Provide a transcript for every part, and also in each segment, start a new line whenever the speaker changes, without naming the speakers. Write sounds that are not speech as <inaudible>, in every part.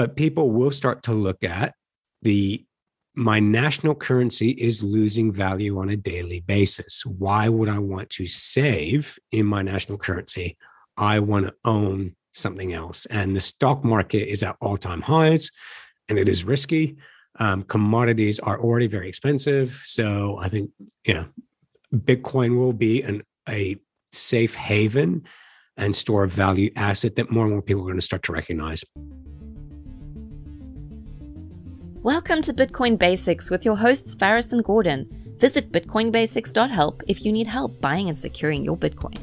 but people will start to look at the my national currency is losing value on a daily basis. Why would I want to save in my national currency? I want to own something else. And the stock market is at all time highs and it is risky. Um, commodities are already very expensive. So I think, you know, Bitcoin will be an, a safe haven and store of value asset that more and more people are going to start to recognize.
Welcome to Bitcoin Basics with your hosts Faris and Gordon. Visit bitcoinbasics.help if you need help buying and securing your Bitcoin.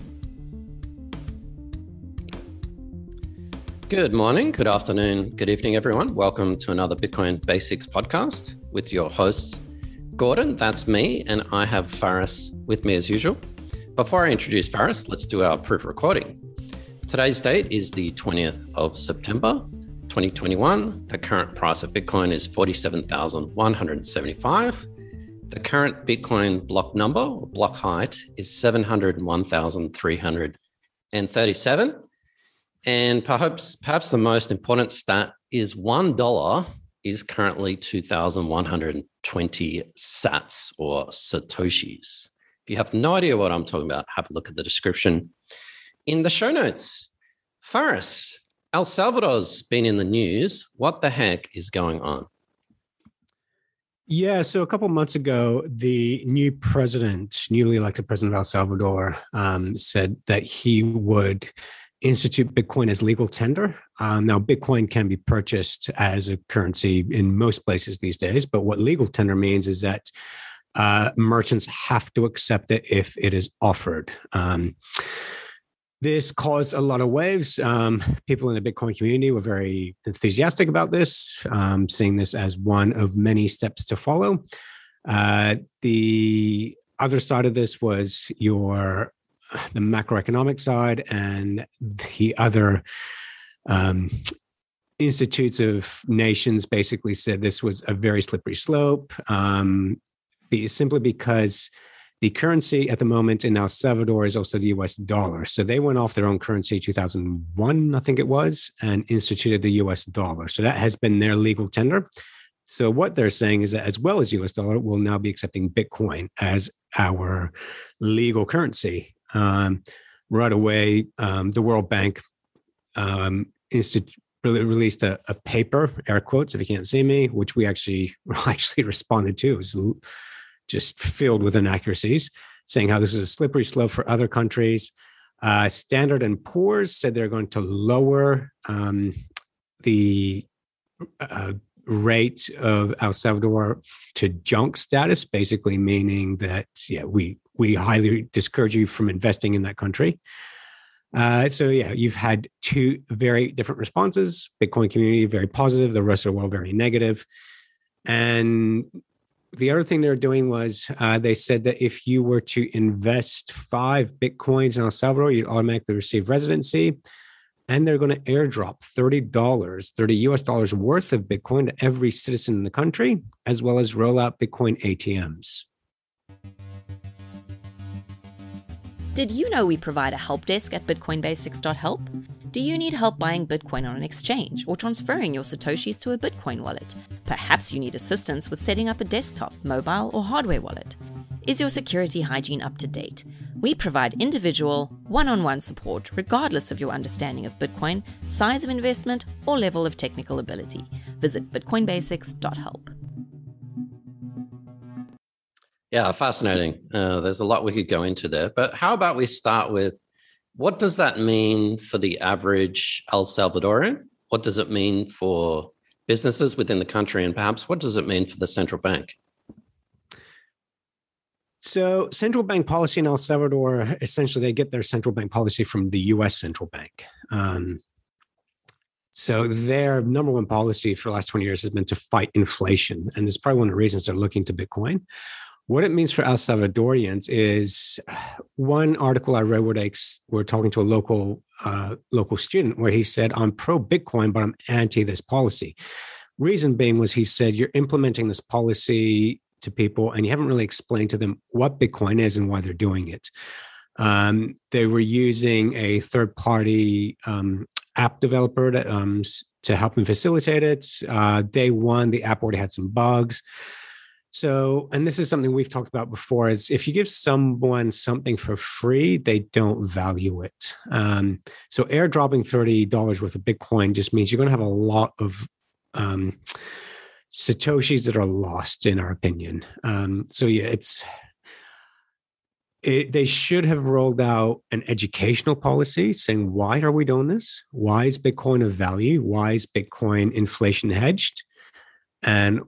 Good morning, good afternoon, good evening, everyone. Welcome to another Bitcoin Basics podcast with your hosts, Gordon, that's me, and I have Faris with me as usual. Before I introduce Faris, let's do our proof recording. Today's date is the 20th of September, 2021, the current price of Bitcoin is 47,175. The current Bitcoin block number or block height is 701,337. And perhaps perhaps the most important stat is $1 is currently 2,120 sats or satoshis. If you have no idea what I'm talking about, have a look at the description in the show notes. Faris, El Salvador's been in the news. What the heck is going on?
Yeah, so a couple months ago, the new president, newly elected president of El Salvador, um, said that he would institute Bitcoin as legal tender. Um, now, Bitcoin can be purchased as a currency in most places these days, but what legal tender means is that uh, merchants have to accept it if it is offered. Um, this caused a lot of waves. Um, people in the Bitcoin community were very enthusiastic about this, um, seeing this as one of many steps to follow. Uh, the other side of this was your the macroeconomic side and the other um, institutes of nations basically said this was a very slippery slope um, simply because the currency at the moment in El Salvador is also the US dollar. So they went off their own currency 2001, I think it was, and instituted the US dollar. So that has been their legal tender. So what they're saying is that as well as US dollar, we'll now be accepting Bitcoin as our legal currency. Um, right away, um, the World Bank um, institute released a, a, paper, air quotes, if you can't see me, which we actually <laughs> actually responded to. It was just filled with inaccuracies, saying how this is a slippery slope for other countries. Uh, Standard and Poor's said they're going to lower um, the uh, rate of El Salvador to junk status, basically meaning that yeah, we we highly discourage you from investing in that country. Uh, so yeah, you've had two very different responses. Bitcoin community very positive, the rest of the world very negative. And the other thing they were doing was uh, they said that if you were to invest five bitcoins in El Salvador, you'd automatically receive residency. And they're going to airdrop $30, 30 US dollars worth of Bitcoin to every citizen in the country, as well as roll out Bitcoin ATMs.
Did you know we provide a help desk at bitcoinbasics.help? Do you need help buying Bitcoin on an exchange or transferring your Satoshis to a Bitcoin wallet? Perhaps you need assistance with setting up a desktop, mobile, or hardware wallet. Is your security hygiene up to date? We provide individual, one on one support regardless of your understanding of Bitcoin, size of investment, or level of technical ability. Visit bitcoinbasics.help.
Yeah, fascinating. Uh, there's a lot we could go into there, but how about we start with what does that mean for the average El Salvadorian? What does it mean for businesses within the country? And perhaps what does it mean for the central bank?
So, central bank policy in El Salvador essentially, they get their central bank policy from the US central bank. Um, so, their number one policy for the last 20 years has been to fight inflation. And is probably one of the reasons they're looking to Bitcoin. What it means for El Salvadorians is one article I read where they were talking to a local uh, local student where he said, "I'm pro Bitcoin, but I'm anti this policy." Reason being was he said, "You're implementing this policy to people, and you haven't really explained to them what Bitcoin is and why they're doing it." Um, they were using a third party um, app developer to, um, to help them facilitate it. Uh, day one, the app already had some bugs. So, and this is something we've talked about before is if you give someone something for free, they don't value it. Um, so airdropping $30 worth of Bitcoin just means you're going to have a lot of um, Satoshis that are lost, in our opinion. Um, so yeah, it's, it, they should have rolled out an educational policy saying, why are we doing this? Why is Bitcoin of value? Why is Bitcoin inflation hedged? And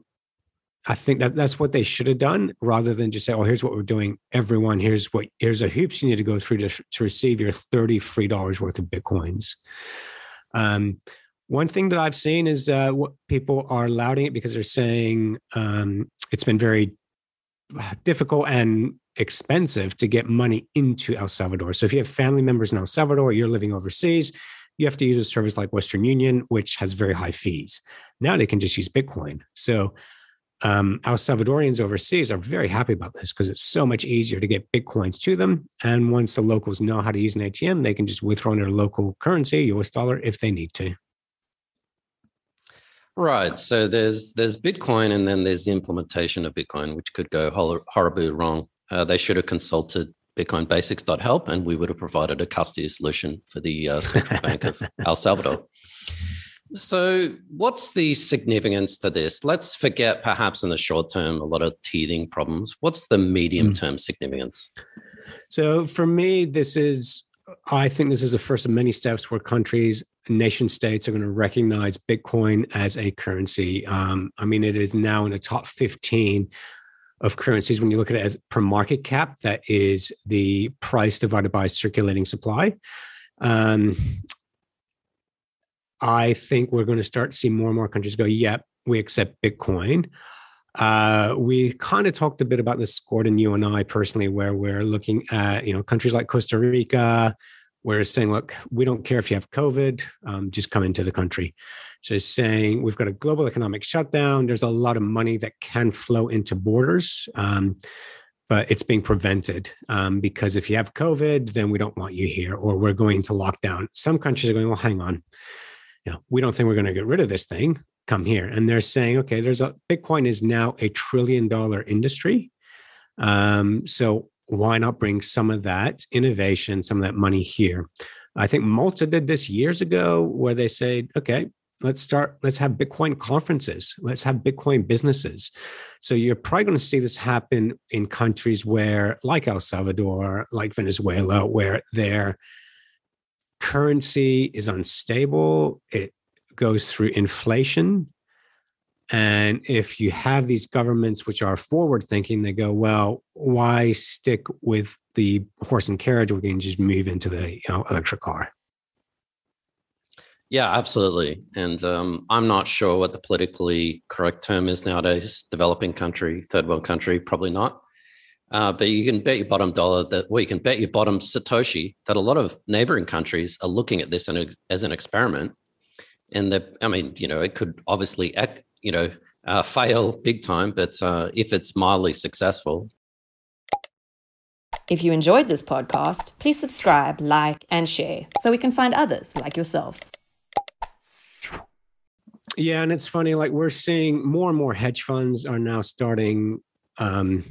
I think that that's what they should have done rather than just say, oh, here's what we're doing. Everyone, here's what, here's a hoops you need to go through to, to receive your 30 free dollars worth of Bitcoins. Um, one thing that I've seen is uh, what people are lauding it because they're saying um, it's been very difficult and expensive to get money into El Salvador. So if you have family members in El Salvador, you're living overseas, you have to use a service like Western Union, which has very high fees. Now they can just use Bitcoin. So um, El Salvadorians overseas are very happy about this because it's so much easier to get Bitcoins to them. And once the locals know how to use an ATM, they can just withdraw in their local currency, US dollar, if they need to.
Right. So there's there's Bitcoin, and then there's the implementation of Bitcoin, which could go horribly wrong. Uh, they should have consulted bitcoinbasics.help, and we would have provided a custody solution for the uh, Central Bank of <laughs> El Salvador. So, what's the significance to this? Let's forget, perhaps in the short term, a lot of teething problems. What's the medium term mm. significance?
So, for me, this is, I think this is the first of many steps where countries, nation states are going to recognize Bitcoin as a currency. Um, I mean, it is now in the top 15 of currencies when you look at it as per market cap, that is the price divided by circulating supply. Um, I think we're going to start to see more and more countries go, yep, we accept Bitcoin. Uh, we kind of talked a bit about this, Gordon, you and I personally, where we're looking at, you know, countries like Costa Rica, where it's saying, look, we don't care if you have COVID, um, just come into the country. So it's saying we've got a global economic shutdown. There's a lot of money that can flow into borders. Um, but it's being prevented um, because if you have COVID, then we don't want you here, or we're going to lockdown. Some countries are going, well, hang on know, we don't think we're going to get rid of this thing. Come here. And they're saying, okay, there's a Bitcoin is now a trillion dollar industry. Um, so why not bring some of that innovation, some of that money here? I think Malta did this years ago where they said, okay, let's start, let's have Bitcoin conferences, let's have Bitcoin businesses. So you're probably going to see this happen in countries where, like El Salvador, like Venezuela, where they're currency is unstable, it goes through inflation. And if you have these governments which are forward thinking, they go, well, why stick with the horse and carriage? We can just move into the you know, electric car.
Yeah, absolutely. And um, I'm not sure what the politically correct term is nowadays. Developing country, third world country, probably not. Uh, but you can bet your bottom dollar that, well, you can bet your bottom Satoshi that a lot of neighboring countries are looking at this as an experiment. And that, I mean, you know, it could obviously, act, you know, uh, fail big time, but uh, if it's mildly successful.
If you enjoyed this podcast, please subscribe, like, and share so we can find others like yourself.
Yeah, and it's funny, like we're seeing more and more hedge funds are now starting um,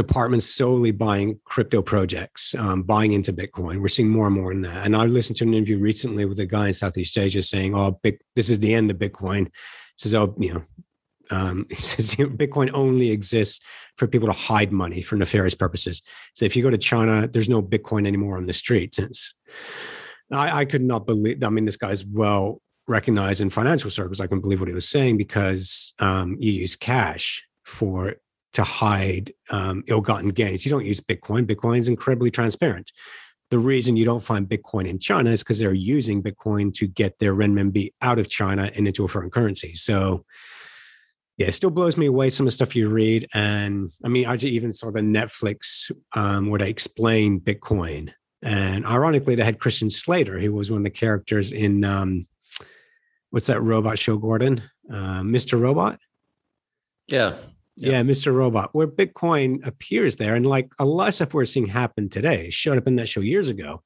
departments solely buying crypto projects, um, buying into Bitcoin. We're seeing more and more in that. And I listened to an interview recently with a guy in Southeast Asia saying, "Oh, big, this is the end of Bitcoin." He says, "Oh, you know." Um, <laughs> he says Bitcoin only exists for people to hide money for nefarious purposes. So if you go to China, there's no Bitcoin anymore on the streets. It's, I, I could not believe. I mean, this guy's well recognized in financial circles. I couldn't believe what he was saying because um, you use cash for to hide um, ill-gotten gains. You don't use Bitcoin. Bitcoin is incredibly transparent. The reason you don't find Bitcoin in China is because they're using Bitcoin to get their renminbi out of China and into a foreign currency. So, yeah, it still blows me away some of the stuff you read. And I mean, I just even saw the Netflix um, where they explain Bitcoin. And ironically, they had Christian Slater, who was one of the characters in um, what's that robot show, Gordon? Uh, Mr. Robot. Yeah. Mr. Robot, where Bitcoin appears there. And like a lot of stuff we're seeing happen today showed up in that show years ago.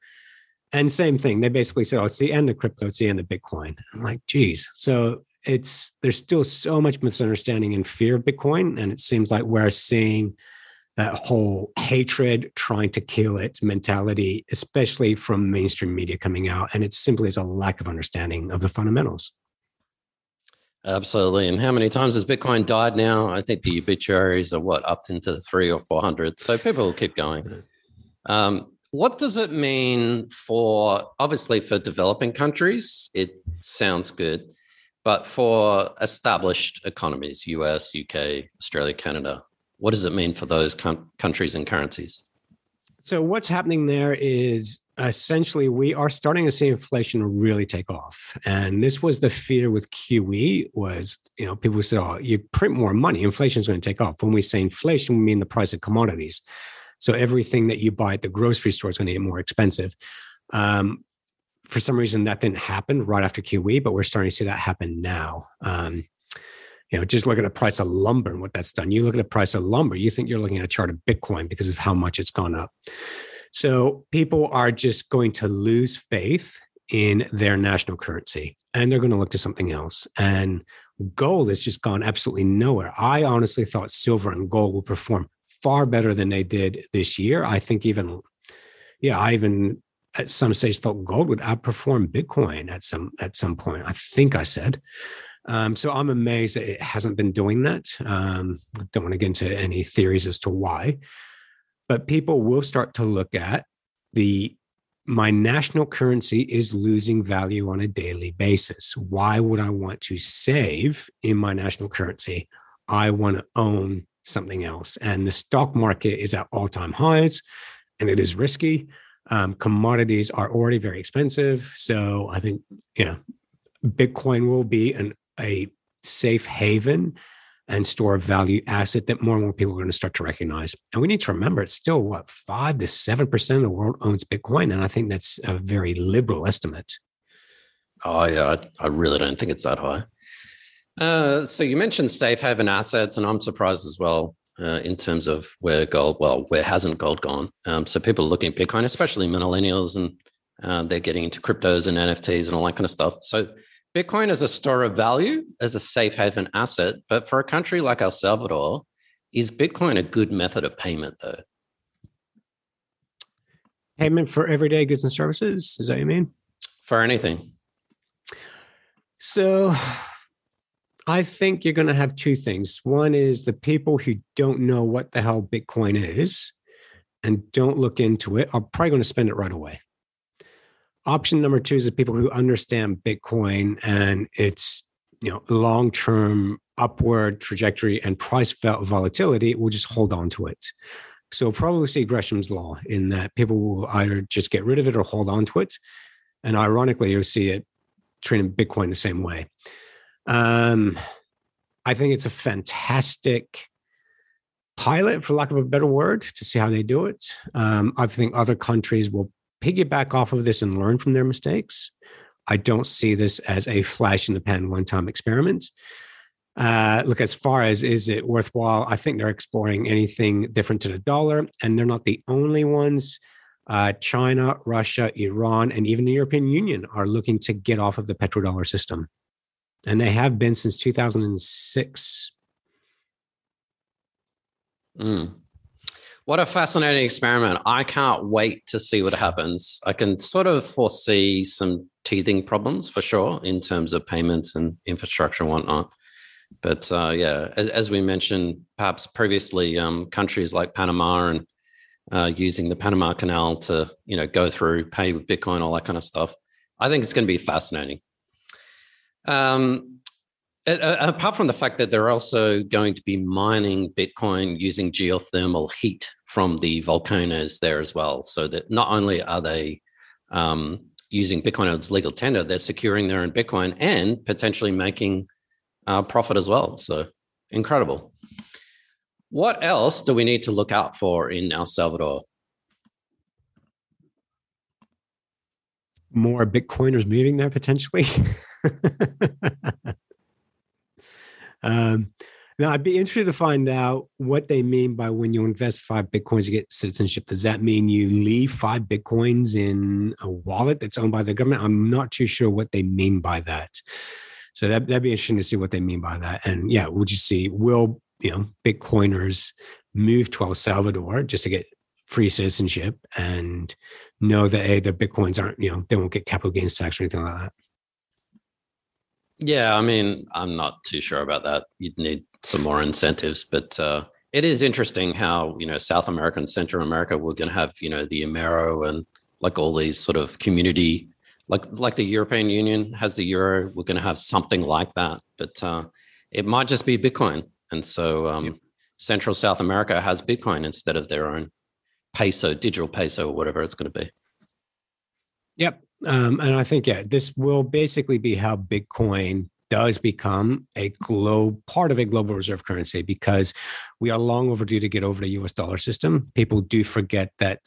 And same thing. They basically said, "Oh, it's the end of crypto. It's the end of Bitcoin." I'm like, "Geez." So it's there's still so much misunderstanding and fear of Bitcoin, and it seems like we're seeing that whole hatred, trying to kill it mentality, especially from mainstream media coming out, and it simply is a lack of understanding of the fundamentals.
Absolutely. And how many times has Bitcoin died now? I think the obituaries are what up into three or four hundred. So people will keep going. Um, what does it mean for obviously for developing countries? It sounds good, but for established economies, US, UK, Australia, Canada, what does it mean for those com- countries and currencies?
So what's happening there is essentially we are starting to see inflation really take off and this was the fear with qe was you know people said oh you print more money inflation is going to take off when we say inflation we mean the price of commodities so everything that you buy at the grocery store is going to get more expensive. Um, for some reason, that didn't happen right after QE, but we're starting to see that happen now. Um, you know, just look at the price of lumber and what that's done. You look at the price of lumber, you think you're looking at a chart of Bitcoin because of how much it's gone up. So people are just going to lose faith in their national currency and they're going to look to something else. And gold has just gone absolutely nowhere. I honestly thought silver and gold would perform far better than they did this year. I think even, yeah, I even at some stage thought gold would outperform Bitcoin at some at some point. I think I said. Um, so I'm amazed that it hasn't been doing that. Um, don't want to get into any theories as to why, but people will start to look at the my national currency is losing value on a daily basis. Why would I want to save in my national currency? I want to own something else. And the stock market is at all time highs and it is risky. Um, commodities are already very expensive. So I think, know, Bitcoin will be an, a safe haven and store of value asset that more and more people are going to start to recognize. And we need to remember it's still what five to seven percent of the world owns Bitcoin, and I think that's a very liberal estimate.
Oh yeah, I, I really don't think it's that high. Uh, so you mentioned safe haven assets, and I'm surprised as well uh, in terms of where gold, well, where hasn't gold gone? Um, so people are looking at Bitcoin, especially millennials, and uh, they're getting into cryptos and NFTs and all that kind of stuff. So Bitcoin is a store of value as a safe haven asset, but for a country like El Salvador, is Bitcoin a good method of payment though?
Payment for everyday goods and services? Is that what you mean?
For anything.
So I think you're going to have two things. One is the people who don't know what the hell Bitcoin is and don't look into it are probably going to spend it right away. Option number two is the people who understand Bitcoin and its you know long-term upward trajectory and price volatility will just hold on to it. So probably see Gresham's law in that people will either just get rid of it or hold on to it. And ironically, you'll see it treating Bitcoin the same way. Um, I think it's a fantastic pilot, for lack of a better word, to see how they do it. Um, I think other countries will piggyback off of this and learn from their mistakes. I don't see this as a flash in the pan one time experiment. Uh, look, as far as is it worthwhile, I think they're exploring anything different to the dollar, and they're not the only ones. Uh, China, Russia, Iran, and even the European Union are looking to get off of the petrodollar system and they have been since 2006.
Mm. What a fascinating experiment. I can't wait to see what happens. I can sort of foresee some teething problems for sure in terms of payments and infrastructure and whatnot. But uh, yeah, as, as, we mentioned, perhaps previously, um, countries like Panama and uh, using the Panama Canal to you know go through, pay with Bitcoin, all that kind of stuff. I think it's going to be fascinating. Um, apart from the fact that they're also going to be mining Bitcoin using geothermal heat from the volcanoes there as well. So that not only are they um, using Bitcoin as legal tender, they're securing their own Bitcoin and potentially making uh, profit as well. So incredible. What else do we need to look out for in El Salvador?
more Bitcoiners moving there potentially. <laughs> um, Now, I'd be interested to find out what they mean by when you invest five bitcoins, you get citizenship. Does that mean you leave five bitcoins in a wallet that's owned by the government? I'm not too sure what they mean by that. So that, that'd be interesting to see what they mean by that. And yeah, would you see, will, you know, Bitcoiners move to El Salvador just to get free citizenship and know that, hey, their Bitcoins aren't, you know, they won't get capital gains tax or anything like that?
Yeah, I mean, I'm not too sure about that. You'd need some more incentives, but uh, it is interesting how you know South America and Central America we're going to have you know the Amero and like all these sort of community like like the European Union has the euro. We're going to have something like that, but uh, it might just be Bitcoin, and so um, yep. Central South America has Bitcoin instead of their own peso, digital peso, or whatever it's going to be.
Yep, um, and I think yeah, this will basically be how Bitcoin does become a globe part of a global reserve currency because we are long overdue to get over the US dollar system. People do forget that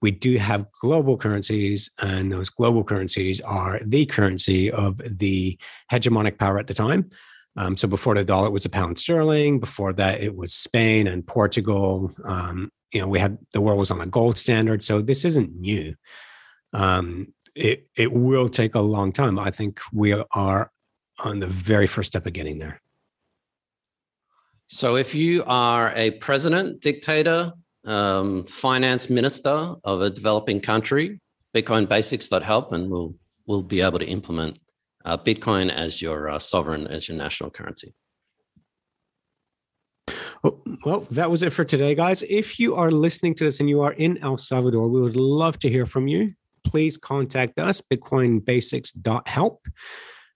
we do have global currencies, and those global currencies are the currency of the hegemonic power at the time. Um, so before the dollar, it was a pound sterling. Before that, it was Spain and Portugal. Um, you know, we had the world was on a gold standard. So this isn't new. Um, it it will take a long time. I think we are on the very first step of getting there.
So, if you are a president, dictator, um, finance minister of a developing country, Bitcoin Basics help, and we'll we'll be able to implement uh, Bitcoin as your uh, sovereign, as your national currency.
Well, that was it for today, guys. If you are listening to this and you are in El Salvador, we would love to hear from you. Please contact us, bitcoinbasics.help.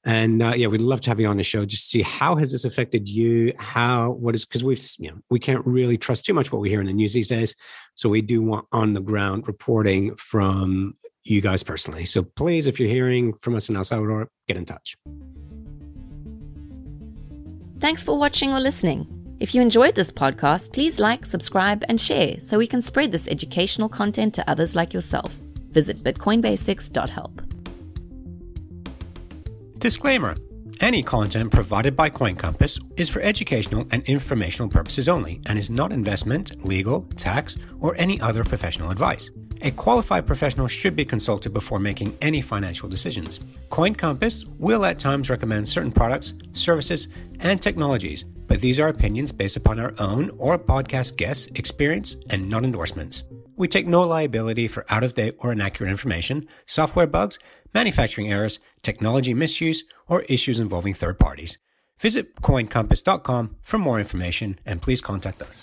And uh, yeah, we'd love to have you on the show just see how has this affected you? How what is because we've you know we can't really trust too much what we hear in the news these days, so we do want on the ground reporting from you guys personally. So please, if you're hearing from us in El Salvador, get in touch.
Thanks for watching or listening. If you enjoyed this podcast, please like, subscribe, and share so we can spread this educational content to others like yourself. Visit bitcoinbasics.help.
Disclaimer Any content provided by Coin Compass is for educational and informational purposes only and is not investment, legal, tax, or any other professional advice. A qualified professional should be consulted before making any financial decisions. Coin Compass will at times recommend certain products, services, and technologies, but these are opinions based upon our own or podcast guests' experience and not endorsements. We take no liability for out of date or inaccurate information, software bugs, manufacturing errors, technology misuse, or issues involving third parties. Visit coincompass.com for more information and please contact us.